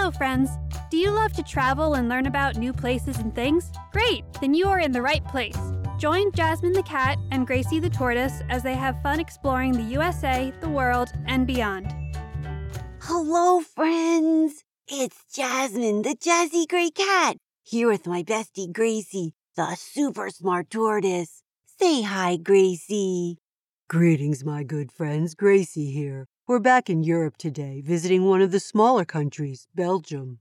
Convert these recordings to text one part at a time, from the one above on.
Hello, friends. Do you love to travel and learn about new places and things? Great, then you are in the right place. Join Jasmine the cat and Gracie the tortoise as they have fun exploring the USA, the world, and beyond. Hello, friends. It's Jasmine, the jazzy gray cat, here with my bestie Gracie, the super smart tortoise. Say hi, Gracie. Greetings, my good friends. Gracie here. We're back in Europe today, visiting one of the smaller countries, Belgium.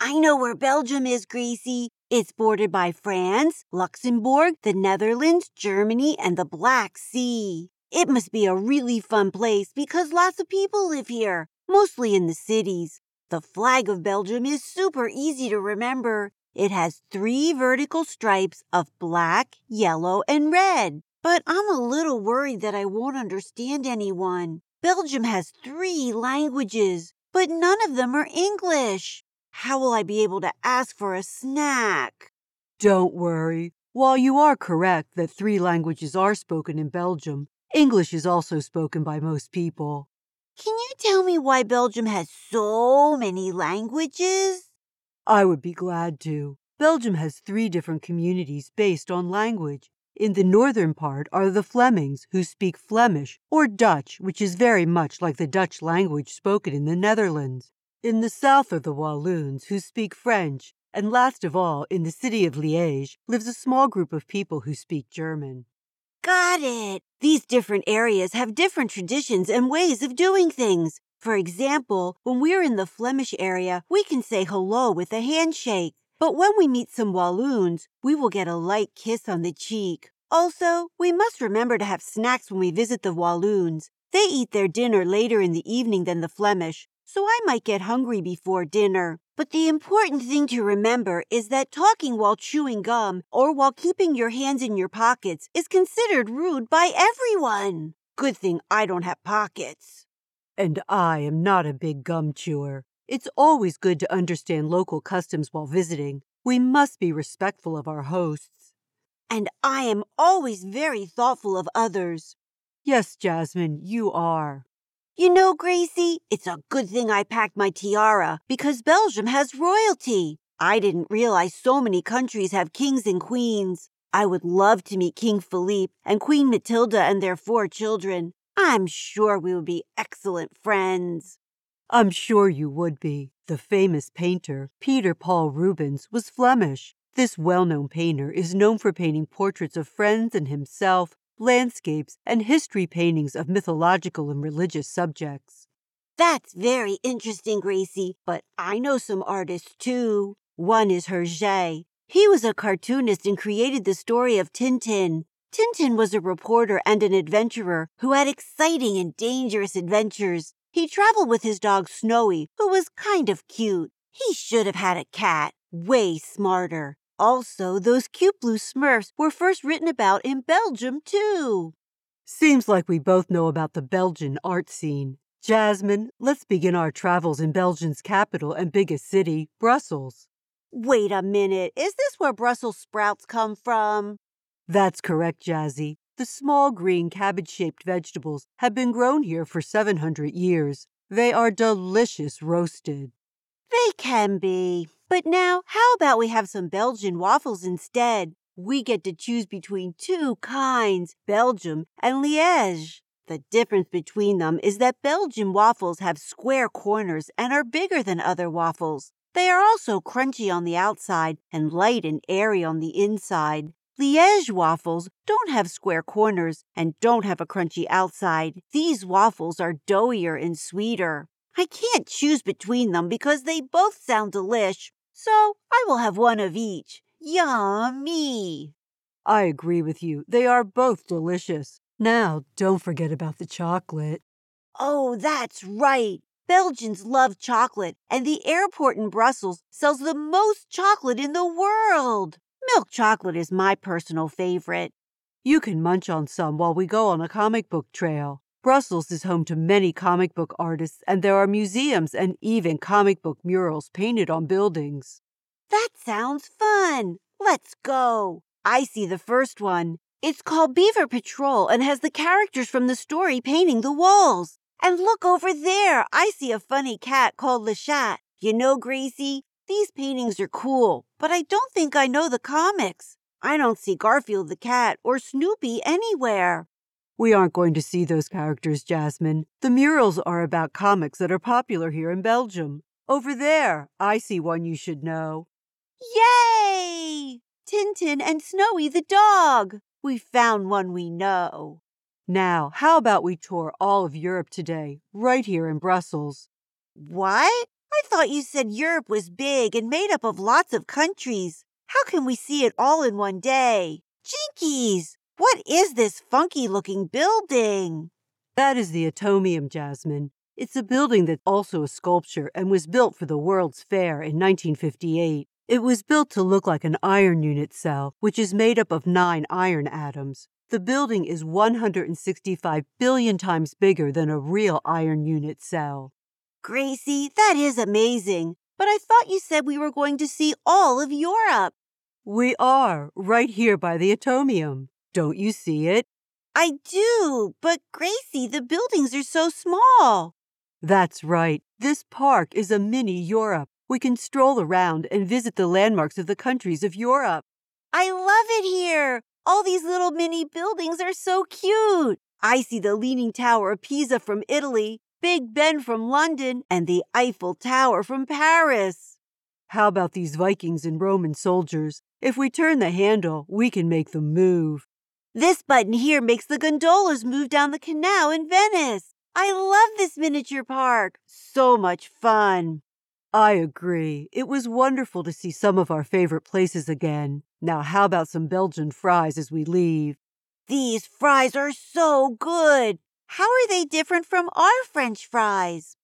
I know where Belgium is, Gracie. It's bordered by France, Luxembourg, the Netherlands, Germany, and the Black Sea. It must be a really fun place because lots of people live here, mostly in the cities. The flag of Belgium is super easy to remember. It has three vertical stripes of black, yellow, and red. But I'm a little worried that I won't understand anyone. Belgium has three languages, but none of them are English. How will I be able to ask for a snack? Don't worry. While you are correct that three languages are spoken in Belgium, English is also spoken by most people. Can you tell me why Belgium has so many languages? I would be glad to. Belgium has three different communities based on language. In the northern part are the Flemings, who speak Flemish, or Dutch, which is very much like the Dutch language spoken in the Netherlands. In the south are the Walloons, who speak French. And last of all, in the city of Liège, lives a small group of people who speak German. Got it. These different areas have different traditions and ways of doing things. For example, when we're in the Flemish area, we can say hello with a handshake. But when we meet some Walloons, we will get a light kiss on the cheek. Also, we must remember to have snacks when we visit the Walloons. They eat their dinner later in the evening than the Flemish, so I might get hungry before dinner. But the important thing to remember is that talking while chewing gum or while keeping your hands in your pockets is considered rude by everyone. Good thing I don't have pockets. And I am not a big gum chewer. It's always good to understand local customs while visiting. We must be respectful of our hosts. And I am always very thoughtful of others. Yes, Jasmine, you are. You know, Gracie, it's a good thing I packed my tiara because Belgium has royalty. I didn't realize so many countries have kings and queens. I would love to meet King Philippe and Queen Matilda and their four children. I'm sure we would be excellent friends. I'm sure you would be. The famous painter, Peter Paul Rubens, was Flemish. This well known painter is known for painting portraits of friends and himself, landscapes, and history paintings of mythological and religious subjects. That's very interesting, Gracie, but I know some artists too. One is Hergé. He was a cartoonist and created the story of Tintin. Tintin was a reporter and an adventurer who had exciting and dangerous adventures. He traveled with his dog Snowy, who was kind of cute. He should have had a cat, way smarter. Also, those cute blue smurfs were first written about in Belgium, too. Seems like we both know about the Belgian art scene. Jasmine, let's begin our travels in Belgium's capital and biggest city, Brussels. Wait a minute, is this where Brussels sprouts come from? That's correct, Jazzy. The small green cabbage shaped vegetables have been grown here for 700 years. They are delicious roasted. They can be. But now, how about we have some Belgian waffles instead? We get to choose between two kinds, Belgium and Liège. The difference between them is that Belgian waffles have square corners and are bigger than other waffles. They are also crunchy on the outside and light and airy on the inside. Liège waffles don't have square corners and don't have a crunchy outside. These waffles are doughier and sweeter. I can't choose between them because they both sound delish, so I will have one of each. Yummy! I agree with you. They are both delicious. Now, don't forget about the chocolate. Oh, that's right. Belgians love chocolate, and the airport in Brussels sells the most chocolate in the world. Milk chocolate is my personal favorite. You can munch on some while we go on a comic book trail. Brussels is home to many comic book artists, and there are museums and even comic book murals painted on buildings. That sounds fun. Let's go. I see the first one. It's called Beaver Patrol and has the characters from the story painting the walls. And look over there. I see a funny cat called Le Chat. You know, Gracie, these paintings are cool, but I don't think I know the comics. I don't see Garfield the cat or Snoopy anywhere. We aren't going to see those characters, Jasmine. The murals are about comics that are popular here in Belgium. Over there, I see one you should know. Yay! Tintin and Snowy the dog. We found one we know. Now, how about we tour all of Europe today, right here in Brussels? What? I thought you said Europe was big and made up of lots of countries. How can we see it all in one day? Jinkies! What is this funky looking building? That is the Atomium, Jasmine. It's a building that's also a sculpture and was built for the World's Fair in 1958. It was built to look like an iron unit cell, which is made up of nine iron atoms. The building is 165 billion times bigger than a real iron unit cell. Gracie, that is amazing. But I thought you said we were going to see all of Europe. We are, right here by the Atomium. Don't you see it? I do, but Gracie, the buildings are so small. That's right. This park is a mini Europe. We can stroll around and visit the landmarks of the countries of Europe. I love it here. All these little mini buildings are so cute. I see the Leaning Tower of Pisa from Italy, Big Ben from London, and the Eiffel Tower from Paris. How about these Vikings and Roman soldiers? If we turn the handle, we can make them move. This button here makes the gondolas move down the canal in Venice. I love this miniature park. So much fun. I agree. It was wonderful to see some of our favorite places again. Now, how about some Belgian fries as we leave? These fries are so good. How are they different from our French fries?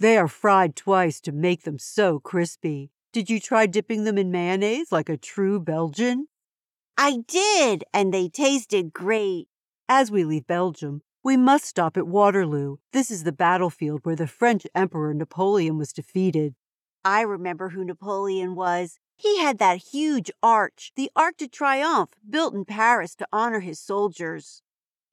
They are fried twice to make them so crispy. Did you try dipping them in mayonnaise like a true Belgian? I did, and they tasted great. As we leave Belgium, we must stop at Waterloo. This is the battlefield where the French Emperor Napoleon was defeated. I remember who Napoleon was. He had that huge arch, the Arc de Triomphe, built in Paris to honor his soldiers.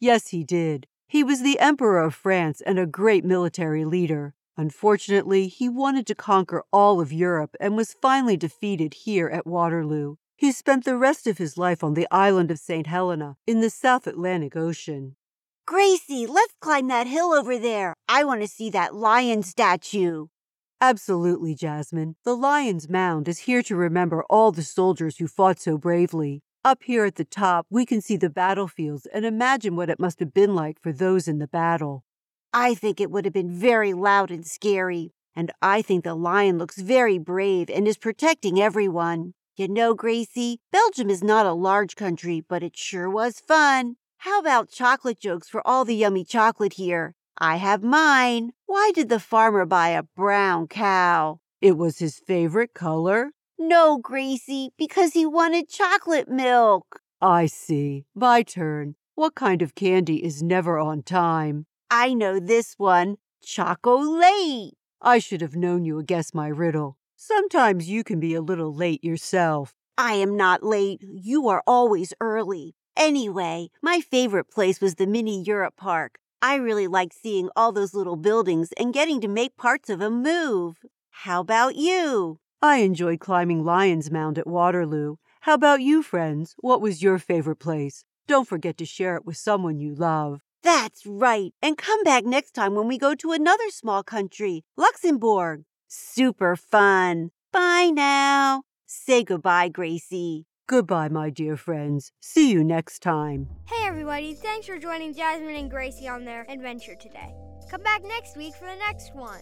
Yes, he did. He was the Emperor of France and a great military leader. Unfortunately, he wanted to conquer all of Europe and was finally defeated here at Waterloo. He spent the rest of his life on the island of St. Helena in the South Atlantic Ocean. Gracie, let's climb that hill over there. I want to see that lion statue. Absolutely, Jasmine. The Lion's Mound is here to remember all the soldiers who fought so bravely. Up here at the top, we can see the battlefields and imagine what it must have been like for those in the battle. I think it would have been very loud and scary. And I think the lion looks very brave and is protecting everyone. You know, Gracie, Belgium is not a large country, but it sure was fun. How about chocolate jokes for all the yummy chocolate here? I have mine. Why did the farmer buy a brown cow? It was his favorite color. No, Gracie, because he wanted chocolate milk. I see. My turn. What kind of candy is never on time? I know this one. Chocolate. I should have known you would guess my riddle. Sometimes you can be a little late yourself. I am not late. You are always early. Anyway, my favorite place was the Mini Europe Park. I really liked seeing all those little buildings and getting to make parts of them move. How about you? I enjoyed climbing Lion's Mound at Waterloo. How about you, friends? What was your favorite place? Don't forget to share it with someone you love. That's right. And come back next time when we go to another small country, Luxembourg. Super fun. Bye now. Say goodbye, Gracie. Goodbye, my dear friends. See you next time. Hey, everybody. Thanks for joining Jasmine and Gracie on their adventure today. Come back next week for the next one.